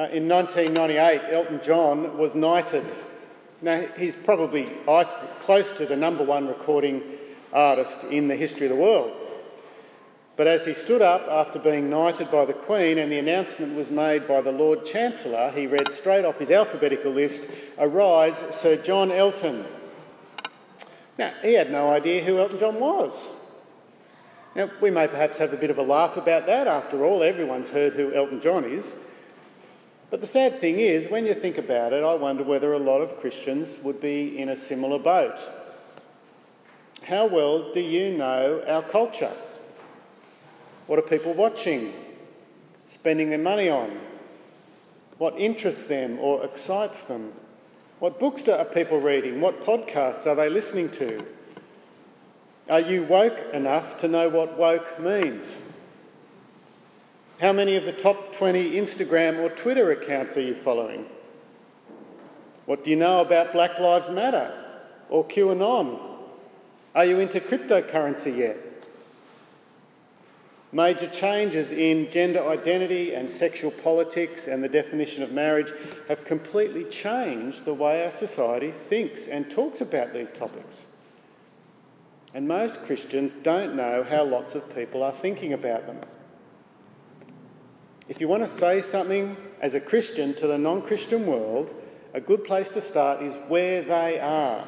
Uh, in 1998, Elton John was knighted. Now, he's probably close to the number one recording artist in the history of the world. But as he stood up after being knighted by the Queen and the announcement was made by the Lord Chancellor, he read straight off his alphabetical list Arise, Sir John Elton. Now, he had no idea who Elton John was. Now, we may perhaps have a bit of a laugh about that. After all, everyone's heard who Elton John is. But the sad thing is, when you think about it, I wonder whether a lot of Christians would be in a similar boat. How well do you know our culture? What are people watching, spending their money on? What interests them or excites them? What books are people reading? What podcasts are they listening to? Are you woke enough to know what woke means? How many of the top 20 Instagram or Twitter accounts are you following? What do you know about Black Lives Matter or QAnon? Are you into cryptocurrency yet? Major changes in gender identity and sexual politics and the definition of marriage have completely changed the way our society thinks and talks about these topics. And most Christians don't know how lots of people are thinking about them. If you want to say something as a Christian to the non Christian world, a good place to start is where they are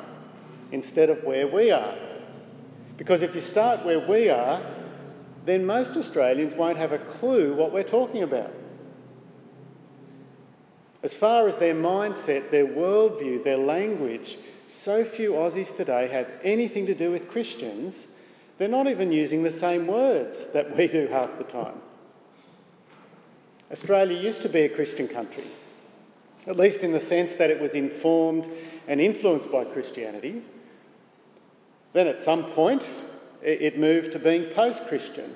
instead of where we are. Because if you start where we are, then most Australians won't have a clue what we're talking about. As far as their mindset, their worldview, their language, so few Aussies today have anything to do with Christians, they're not even using the same words that we do half the time. Australia used to be a Christian country, at least in the sense that it was informed and influenced by Christianity. Then at some point, it moved to being post Christian,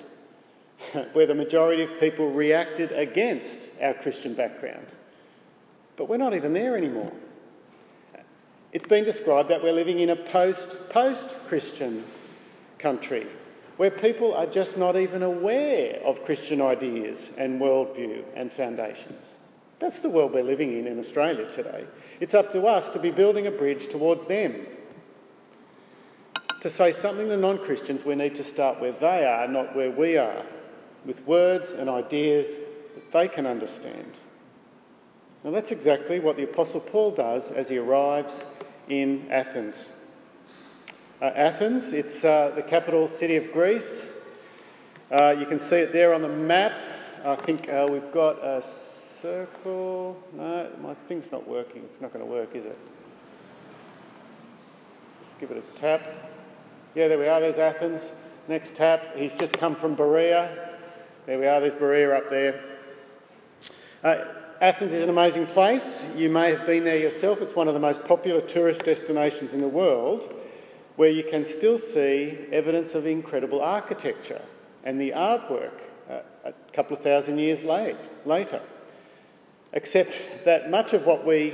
where the majority of people reacted against our Christian background. But we're not even there anymore. It's been described that we're living in a post post Christian country where people are just not even aware of Christian ideas and worldview and foundations. That's the world we're living in in Australia today. It's up to us to be building a bridge towards them to say something to non Christians, we need to start where they are, not where we are, with words and ideas that they can understand. Now, that's exactly what the Apostle Paul does as he arrives in Athens. Uh, Athens, it's uh, the capital city of Greece. Uh, you can see it there on the map. I think uh, we've got a circle. No, my thing's not working. It's not going to work, is it? Let's give it a tap. Yeah, there we are, there's Athens. Next tap, he's just come from Berea. There we are, there's Berea up there. Uh, Athens is an amazing place. You may have been there yourself. It's one of the most popular tourist destinations in the world where you can still see evidence of incredible architecture and the artwork uh, a couple of thousand years late, later. Except that much of what we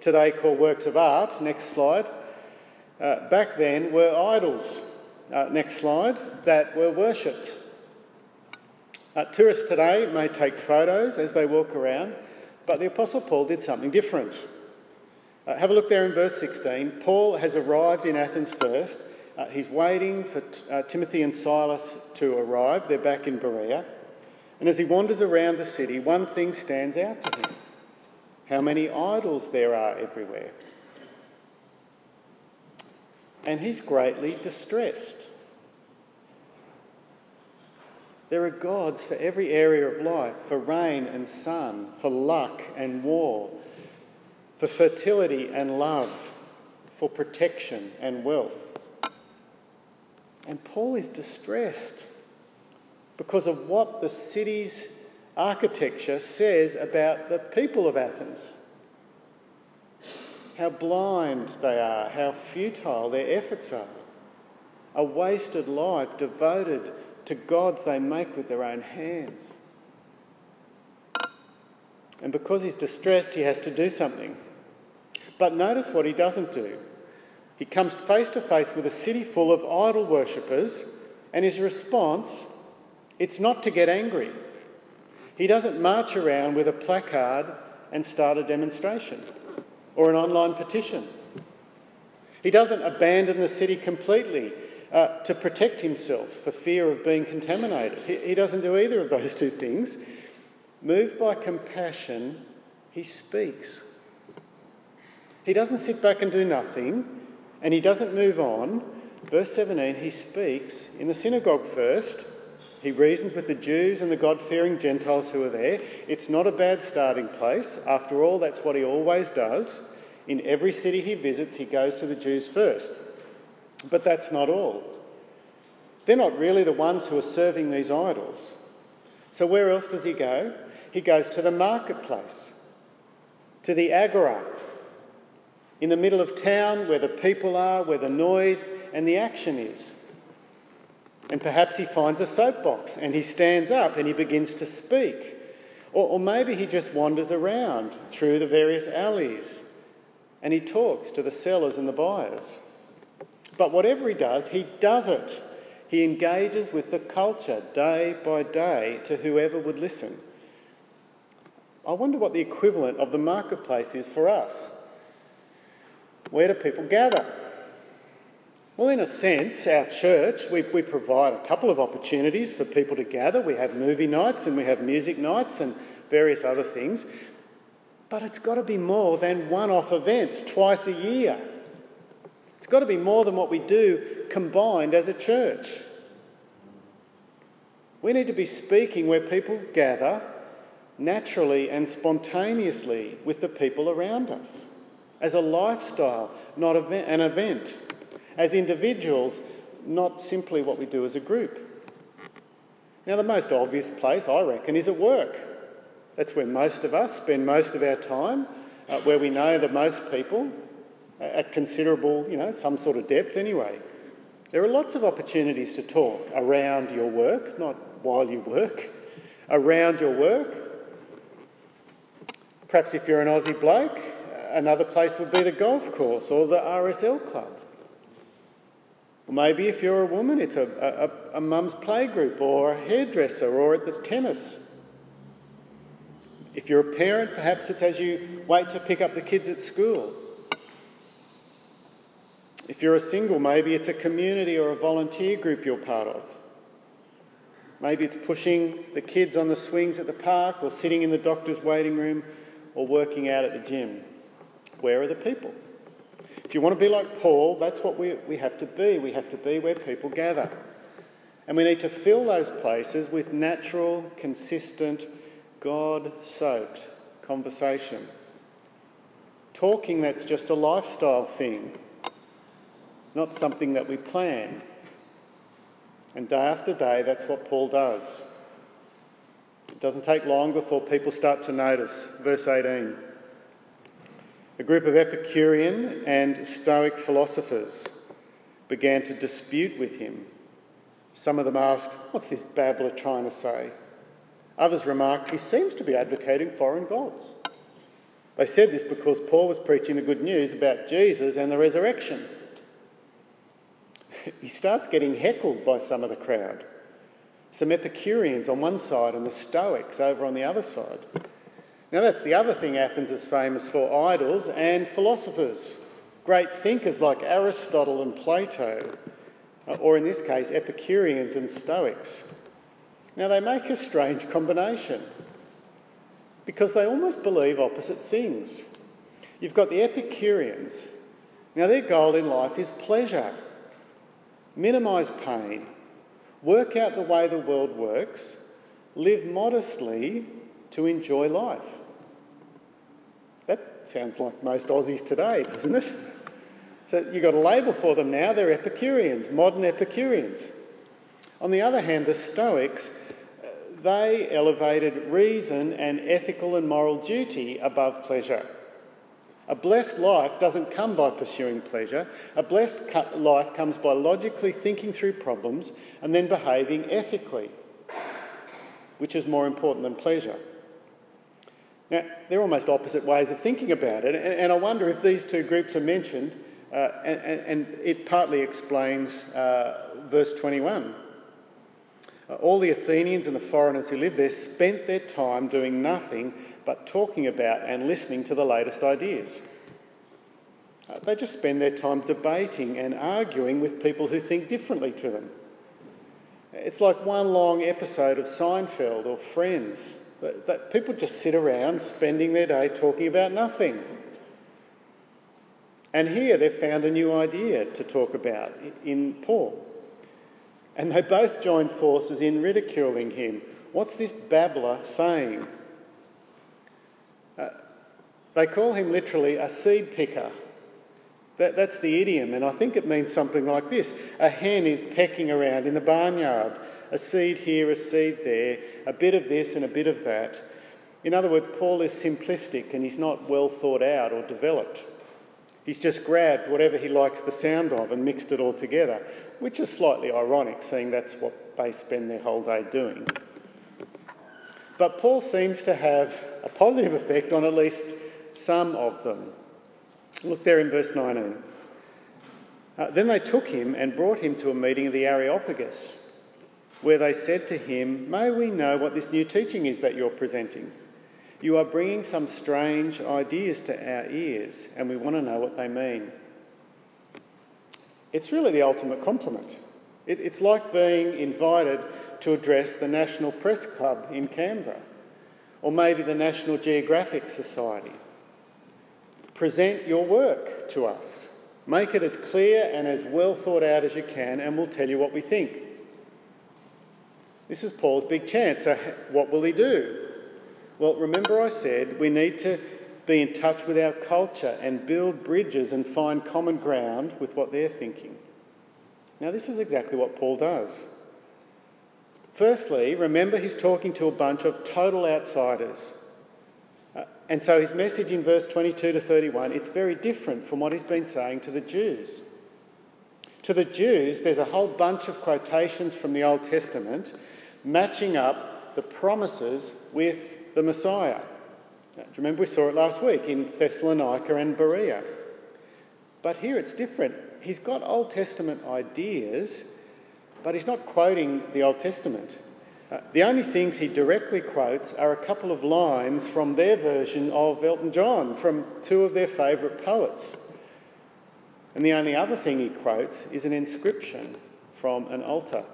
today call works of art, next slide, uh, back then were idols, uh, next slide, that were worshipped. Uh, tourists today may take photos as they walk around, but the Apostle Paul did something different. Uh, have a look there in verse 16. Paul has arrived in Athens first. Uh, he's waiting for t- uh, Timothy and Silas to arrive. They're back in Berea. And as he wanders around the city, one thing stands out to him how many idols there are everywhere and he's greatly distressed. There are gods for every area of life for rain and sun, for luck and war, for fertility and love, for protection and wealth. And Paul is distressed because of what the city's architecture says about the people of Athens how blind they are, how futile their efforts are. A wasted life devoted to gods they make with their own hands. And because he's distressed, he has to do something. But notice what he doesn't do. He comes face to face with a city full of idol worshippers, and his response, it's not to get angry. He doesn't march around with a placard and start a demonstration or an online petition. He doesn't abandon the city completely uh, to protect himself for fear of being contaminated. He, he doesn't do either of those two things. Moved by compassion, he speaks. He doesn't sit back and do nothing, and he doesn't move on. Verse 17, he speaks in the synagogue first. He reasons with the Jews and the God fearing Gentiles who are there. It's not a bad starting place. After all, that's what he always does. In every city he visits, he goes to the Jews first. But that's not all. They're not really the ones who are serving these idols. So, where else does he go? He goes to the marketplace, to the agora, in the middle of town where the people are, where the noise and the action is. And perhaps he finds a soapbox and he stands up and he begins to speak. Or, or maybe he just wanders around through the various alleys and he talks to the sellers and the buyers. But whatever he does, he does it. He engages with the culture day by day to whoever would listen. I wonder what the equivalent of the marketplace is for us. Where do people gather? Well, in a sense, our church, we, we provide a couple of opportunities for people to gather. We have movie nights and we have music nights and various other things. But it's got to be more than one off events twice a year. It's got to be more than what we do combined as a church. We need to be speaking where people gather naturally and spontaneously with the people around us, as a lifestyle, not an event, as individuals, not simply what we do as a group. Now, the most obvious place, I reckon, is at work. That's where most of us spend most of our time, uh, where we know the most people, at considerable, you know, some sort of depth anyway. There are lots of opportunities to talk around your work, not while you work, around your work. Perhaps if you're an Aussie bloke, another place would be the golf course or the RSL club. Or maybe if you're a woman, it's a, a, a mum's playgroup or a hairdresser or at the tennis. If you're a parent, perhaps it's as you wait to pick up the kids at school. If you're a single, maybe it's a community or a volunteer group you're part of. Maybe it's pushing the kids on the swings at the park, or sitting in the doctor's waiting room, or working out at the gym. Where are the people? If you want to be like Paul, that's what we, we have to be. We have to be where people gather. And we need to fill those places with natural, consistent, God soaked conversation. Talking that's just a lifestyle thing not something that we plan. And day after day, that's what Paul does. It doesn't take long before people start to notice. Verse 18 A group of Epicurean and Stoic philosophers began to dispute with him. Some of them asked, What's this babbler trying to say? Others remarked, He seems to be advocating foreign gods. They said this because Paul was preaching the good news about Jesus and the resurrection he starts getting heckled by some of the crowd. Some Epicureans on one side and the Stoics over on the other side. Now, that's the other thing Athens is famous for idols and philosophers. Great thinkers like Aristotle and Plato, uh, or in this case, Epicureans and Stoics. Now, they make a strange combination because they almost believe opposite things. You've got the Epicureans. Now, their goal in life is pleasure minimise pain, work out the way the world works, live modestly to enjoy life. Sounds like most Aussies today, doesn't it? So you've got a label for them now, they're Epicureans, modern Epicureans. On the other hand, the Stoics, uh, they elevated reason and ethical and moral duty above pleasure. A blessed life doesn't come by pursuing pleasure. A blessed life comes by logically thinking through problems and then behaving ethically, which is more important than pleasure. Now, they're almost opposite ways of thinking about it, and I wonder if these two groups are mentioned, uh, and, and, it partly explains uh, verse 21. Uh, all the Athenians and the foreigners who lived there spent their time doing nothing but talking about and listening to the latest ideas. Uh, they just spend their time debating and arguing with people who think differently to them. It's like one long episode of Seinfeld or Friends. That, people just sit around spending their day talking about nothing. And here they've found a new idea to talk about in Paul. And they both join forces in ridiculing him. What's this babbler saying? Uh, they call him literally a seed picker. That, that's the idiom, and I think it means something like this A hen is pecking around in the barnyard, a seed here, a seed there, a bit of this and a bit of that. In other words, Paul is simplistic and he's not well thought out or developed. He's just grabbed whatever he likes the sound of and mixed it all together, which is slightly ironic, seeing that's what they spend their whole day doing. But Paul seems to have a positive effect on at least some of them. Look there in verse 19. Uh, then they took him and brought him to a meeting of the Areopagus, where they said to him, May we know what this new teaching is that you're presenting? You are bringing some strange ideas to our ears, and we want to know what they mean. It's really the ultimate compliment. It, it's like being invited to address the National Press Club in Canberra, or maybe the National Geographic Society Present your work to us. Make it as clear and as well thought out as you can, and we'll tell you what we think. This is Paul's big chance. So, what will he do? Well, remember I said we need to be in touch with our culture and build bridges and find common ground with what they're thinking. Now, this is exactly what Paul does. Firstly, remember he's talking to a bunch of total outsiders uh, and so his message in verse 22 to 31, it's very different from what he's been saying to the Jews. To the Jews, there's a whole bunch of quotations from the Old Testament matching up the promises with the Messiah. Do you remember we saw it last week in Thessalonica and Berea? But here it's different. He's got Old Testament ideas, but he's not quoting the Old Testament. Uh, the only things he directly quotes are a couple of lines from their version of Elton John, from two of their favourite poets. And the only other thing he quotes is an inscription from an altar.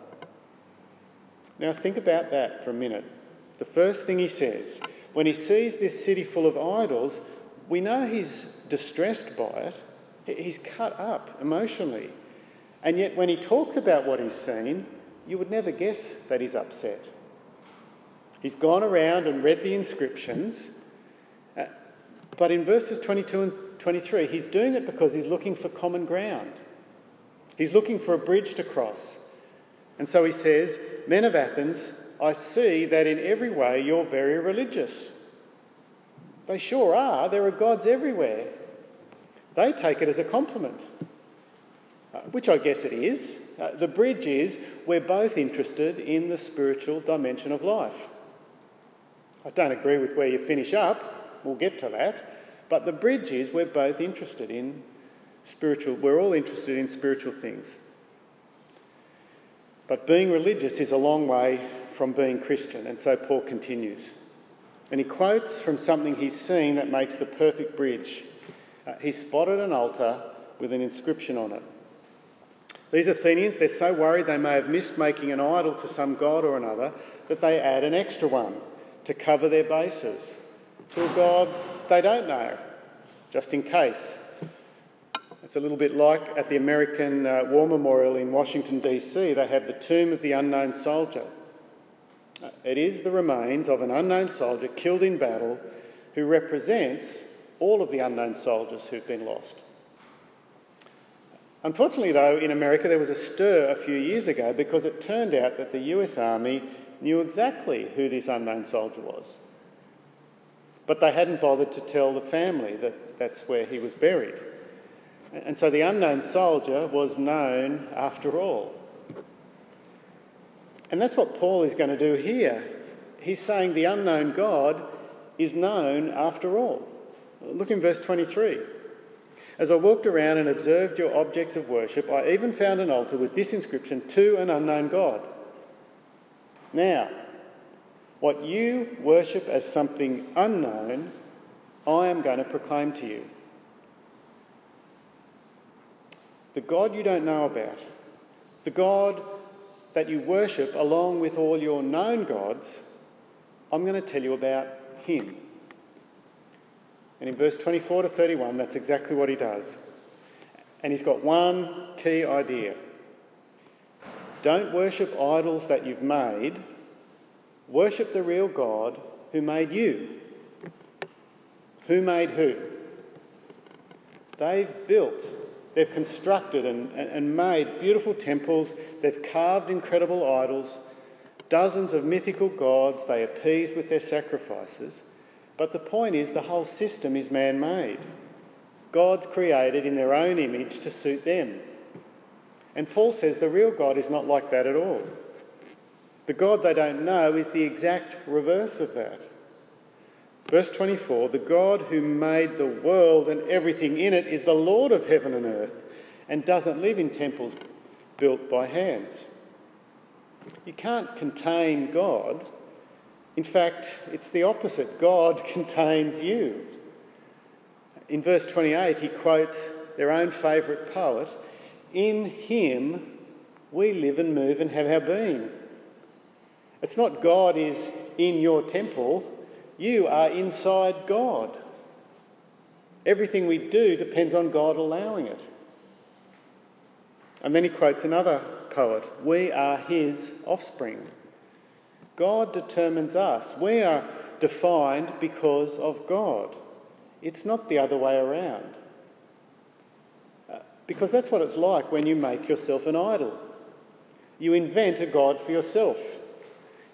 Now, think about that for a minute. The first thing he says, when he sees this city full of idols, we know he's distressed by it. He's cut up emotionally. And yet, when he talks about what he's seen, you would never guess that he's upset. He's gone around and read the inscriptions, uh, but in verses 22 and 23, he's doing it because he's looking for common ground. He's looking for a bridge to cross. And so he says, Men of Athens, I see that in every way you're very religious. They sure are. There are gods everywhere. They take it as a compliment, uh, which I guess it is. Uh, the bridge is we're both interested in the spiritual dimension of life. I don't agree with where you finish up, we'll get to that, but the bridge is we're both interested in spiritual, we're all interested in spiritual things. But being religious is a long way from being Christian, and so Paul continues. And he quotes from something he's seen that makes the perfect bridge. Uh, he spotted an altar with an inscription on it. These Athenians, they're so worried they may have missed making an idol to some god or another that they add an extra one to cover their bases to a god they don't know, just in case. It's a little bit like at the American uh, War Memorial in Washington, D.C., they have the Tomb of the Unknown Soldier. Uh, it is the remains of an unknown soldier killed in battle who represents all of the unknown soldiers who've been lost. Unfortunately, though, in America there was a stir a few years ago because it turned out that the US Army knew exactly who this unknown soldier was. But they hadn't bothered to tell the family that that's where he was buried. And so the unknown soldier was known after all. And that's what Paul is going to do here. He's saying the unknown God is known after all. Look in verse 23. As I walked around and observed your objects of worship, I even found an altar with this inscription To an unknown God. Now, What you worship as something unknown, I am going to proclaim to you. The God you don't know about, the God that you worship along with all your known gods, I'm going to tell you about him. And in verse 24 to 31, that's exactly what he does. And he's got one key idea don't worship idols that you've made, worship the real God who made you. Who made who? They've built, they've constructed and, and made beautiful temples, they've carved incredible idols, dozens of mythical gods they appease with their sacrifices. But the point is, the whole system is man made. God's created in their own image to suit them. And Paul says the real God is not like that at all. The God they don't know is the exact reverse of that. Verse 24 The God who made the world and everything in it is the Lord of heaven and earth and doesn't live in temples built by hands. You can't contain God. In fact, it's the opposite God contains you. In verse 28, he quotes their own favourite poet in him we live and move and have our being. It's not God is in your temple, you are inside God. Everything we do depends on God allowing it. And then he quotes another poet We are his offspring. God determines us. We are defined because of God. It's not the other way around. Uh, because that's what it's like when you make yourself an idol. You invent a God for yourself.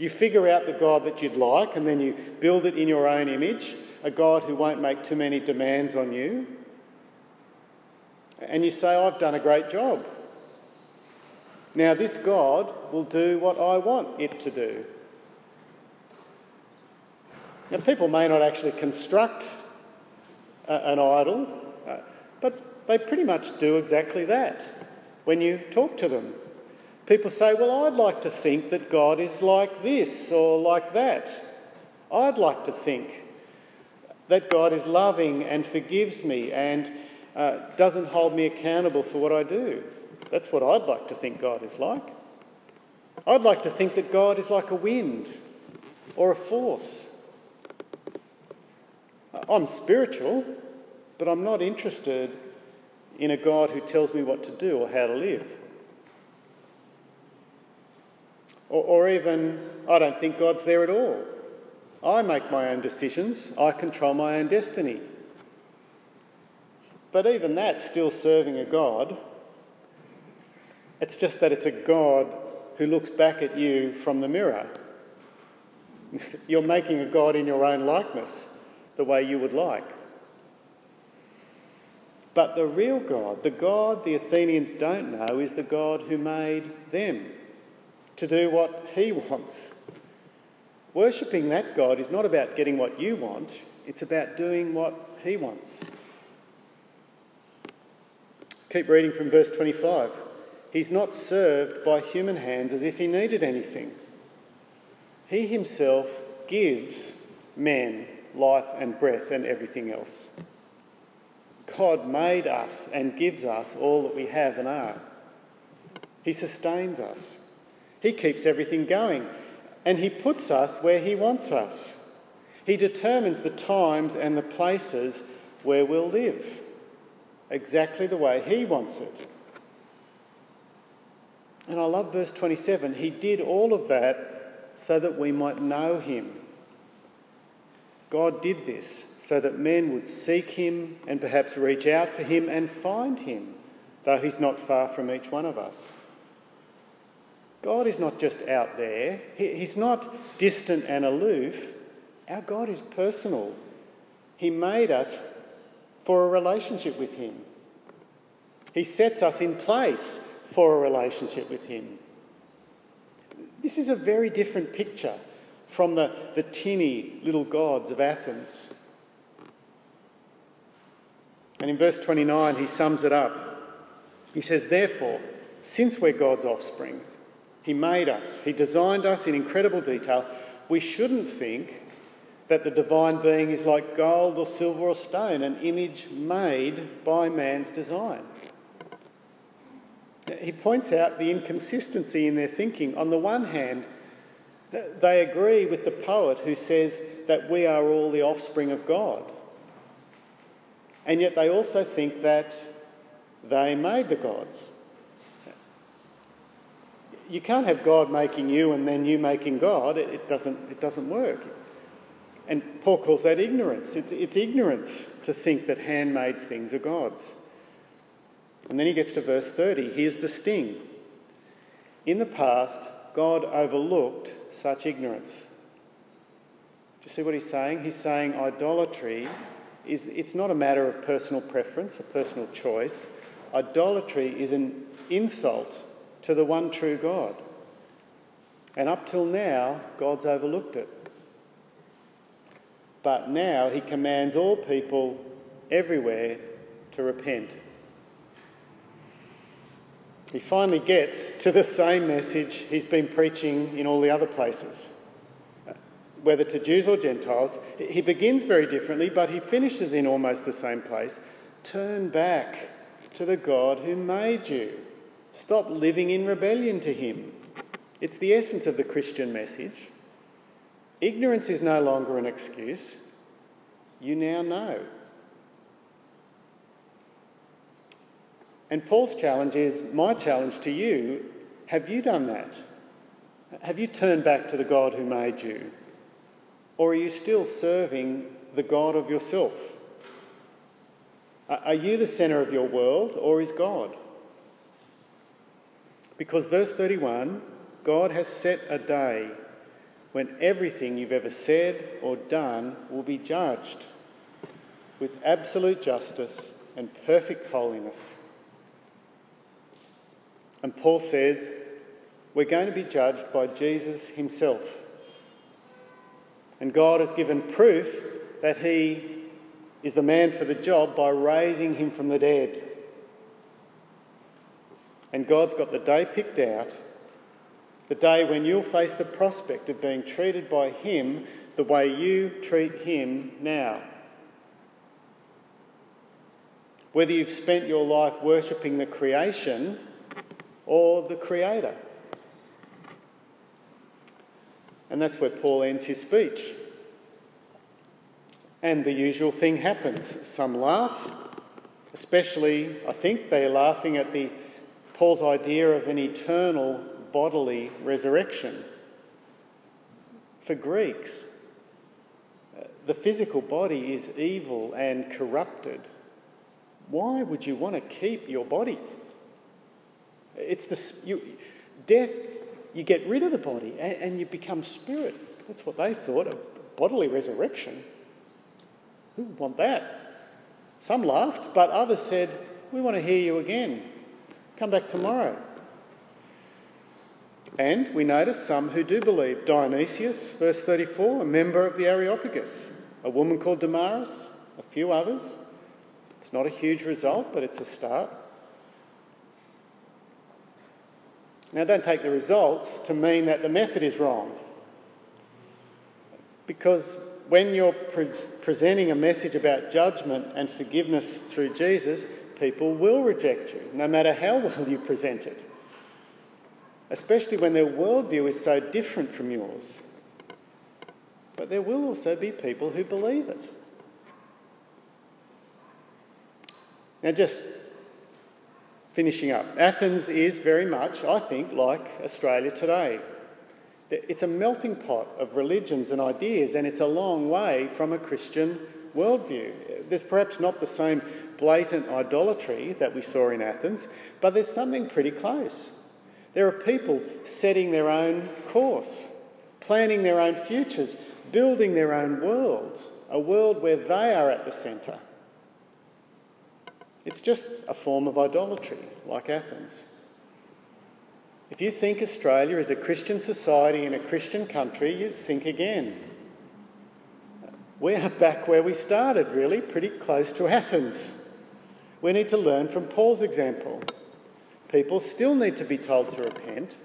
You figure out the God that you'd like and then you build it in your own image, a God who won't make too many demands on you. And you say, I've done a great job. Now, this God will do what I want it to do. Now, people may not actually construct an idol, uh, but they pretty much do exactly that when you talk to them. People say, Well, I'd like to think that God is like this or like that. I'd like to think that God is loving and forgives me and uh, doesn't hold me accountable for what I do. That's what I'd like to think God is like. I'd like to think that God is like a wind or a force. I'm spiritual, but I'm not interested in a God who tells me what to do or how to live. Or, or even, I don't think God's there at all. I make my own decisions, I control my own destiny. But even that's still serving a God. It's just that it's a God who looks back at you from the mirror. You're making a God in your own likeness, the way you would like. But the real God, the God the Athenians don't know, is the God who made them to do what he wants. Worshipping that God is not about getting what you want, it's about doing what he wants. Keep reading from verse 25. He's not served by human hands as if he needed anything. He himself gives men life and breath and everything else. God made us and gives us all that we have and are. He sustains us. He keeps everything going. And He puts us where He wants us. He determines the times and the places where we'll live, exactly the way He wants it. And I love verse 27. He did all of that so that we might know Him. God did this so that men would seek him and perhaps reach out for him and find him, though he's not far from each one of us. God is not just out there, he's not distant and aloof. Our God is personal. He made us for a relationship with him. He sets us in place for a relationship with him. This is a very different picture from the, the tinny little gods of Athens. And in verse 29, he sums it up. He says, Therefore, since we're God's offspring, he made us, he designed us in incredible detail, we shouldn't think that the divine being is like gold or silver or stone, an image made by man's design. He points out the inconsistency in their thinking. On the one hand, they agree with the poet who says that we are all the offspring of God. And yet they also think that they made the gods. You can't have God making you and then you making God. It doesn't, it doesn't work. And Paul calls that ignorance. It's, it's ignorance to think that handmade things are gods. And then he gets to verse 30. Here's the sting. In the past, God overlooked such ignorance. Do you see what he's saying? He's saying idolatry is it's not a matter of personal preference, a personal choice. Idolatry is an insult to the one true God. And up till now, God's overlooked it. But now he commands all people everywhere to repent. He finally gets to the same message he's been preaching in all the other places, whether to Jews or Gentiles. He begins very differently, but he finishes in almost the same place. Turn back to the God who made you. Stop living in rebellion to him. It's the essence of the Christian message. Ignorance is no longer an excuse. You now know. And Paul's challenge is my challenge to you have you done that? Have you turned back to the God who made you? Or are you still serving the God of yourself? Are you the centre of your world or is God? Because verse 31 God has set a day when everything you've ever said or done will be judged with absolute justice and perfect holiness. And Paul says, we're going to be judged by Jesus himself. And God has given proof that he is the man for the job by raising him from the dead. And God's got the day picked out, the day when you'll face the prospect of being treated by him the way you treat him now. Whether you've spent your life worshipping the creation or the Creator. And that's where Paul ends his speech. And the usual thing happens. Some laugh, especially, I think, they're laughing at the Paul's idea of an eternal bodily resurrection. For Greeks, the physical body is evil and corrupted. Why would you want to keep your body? It's the you, death. You get rid of the body and, and you become spirit. That's what they thought a bodily resurrection. Who would want that? Some laughed, but others said, "We want to hear you again. Come back tomorrow." And we notice some who do believe. Dionysius, verse 34, a member of the Areopagus, a woman called Damaris, a few others. It's not a huge result, but it's a start. Now, don't take the results to mean that the method is wrong. Because when you're pre- presenting a message about judgment and forgiveness through Jesus, people will reject you, no matter how well you present it. Especially when their worldview is so different from yours. But there will also be people who believe it. Now, just Finishing up, Athens is very much, I think, like Australia today. It's a melting pot of religions and ideas, and it's a long way from a Christian worldview. There's perhaps not the same blatant idolatry that we saw in Athens, but there's something pretty close. There are people setting their own course, planning their own futures, building their own world, a world where they are at the centre. It's just a form of idolatry, like Athens. If you think Australia is a Christian society in a Christian country, you'd think again. We are back where we started, really, pretty close to Athens. We need to learn from Paul's example. People still need to be told to repent,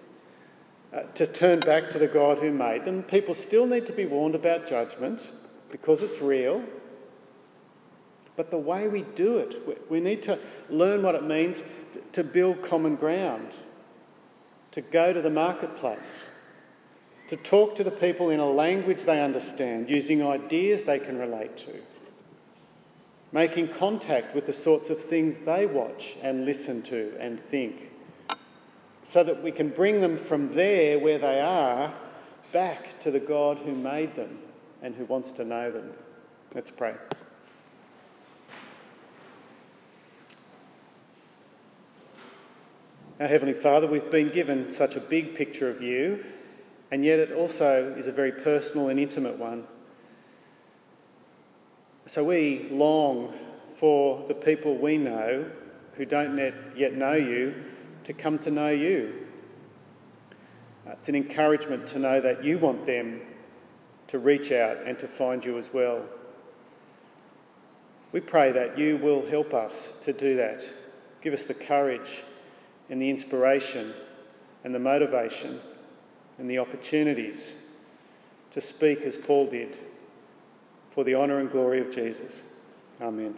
uh, to turn back to the God who made them. People still need to be warned about judgment because it's real. But the way we do it, we need to learn what it means to build common ground, to go to the marketplace, to talk to the people in a language they understand, using ideas they can relate to, making contact with the sorts of things they watch and listen to and think so that we can bring them from there where they are back to the God who made them and who wants to know them. Let's pray. Our Heavenly Father, we've been given such a big picture of you, and yet it also is a very personal and intimate one. So we long for the people we know who don't yet know you to come to know you. Uh, it's an encouragement to know that you want them to reach out and to find you as well. We pray that you will help us to do that. Give us the courage and the inspiration and the motivation and the opportunities to speak as Paul did for the honour and glory of Jesus. Amen.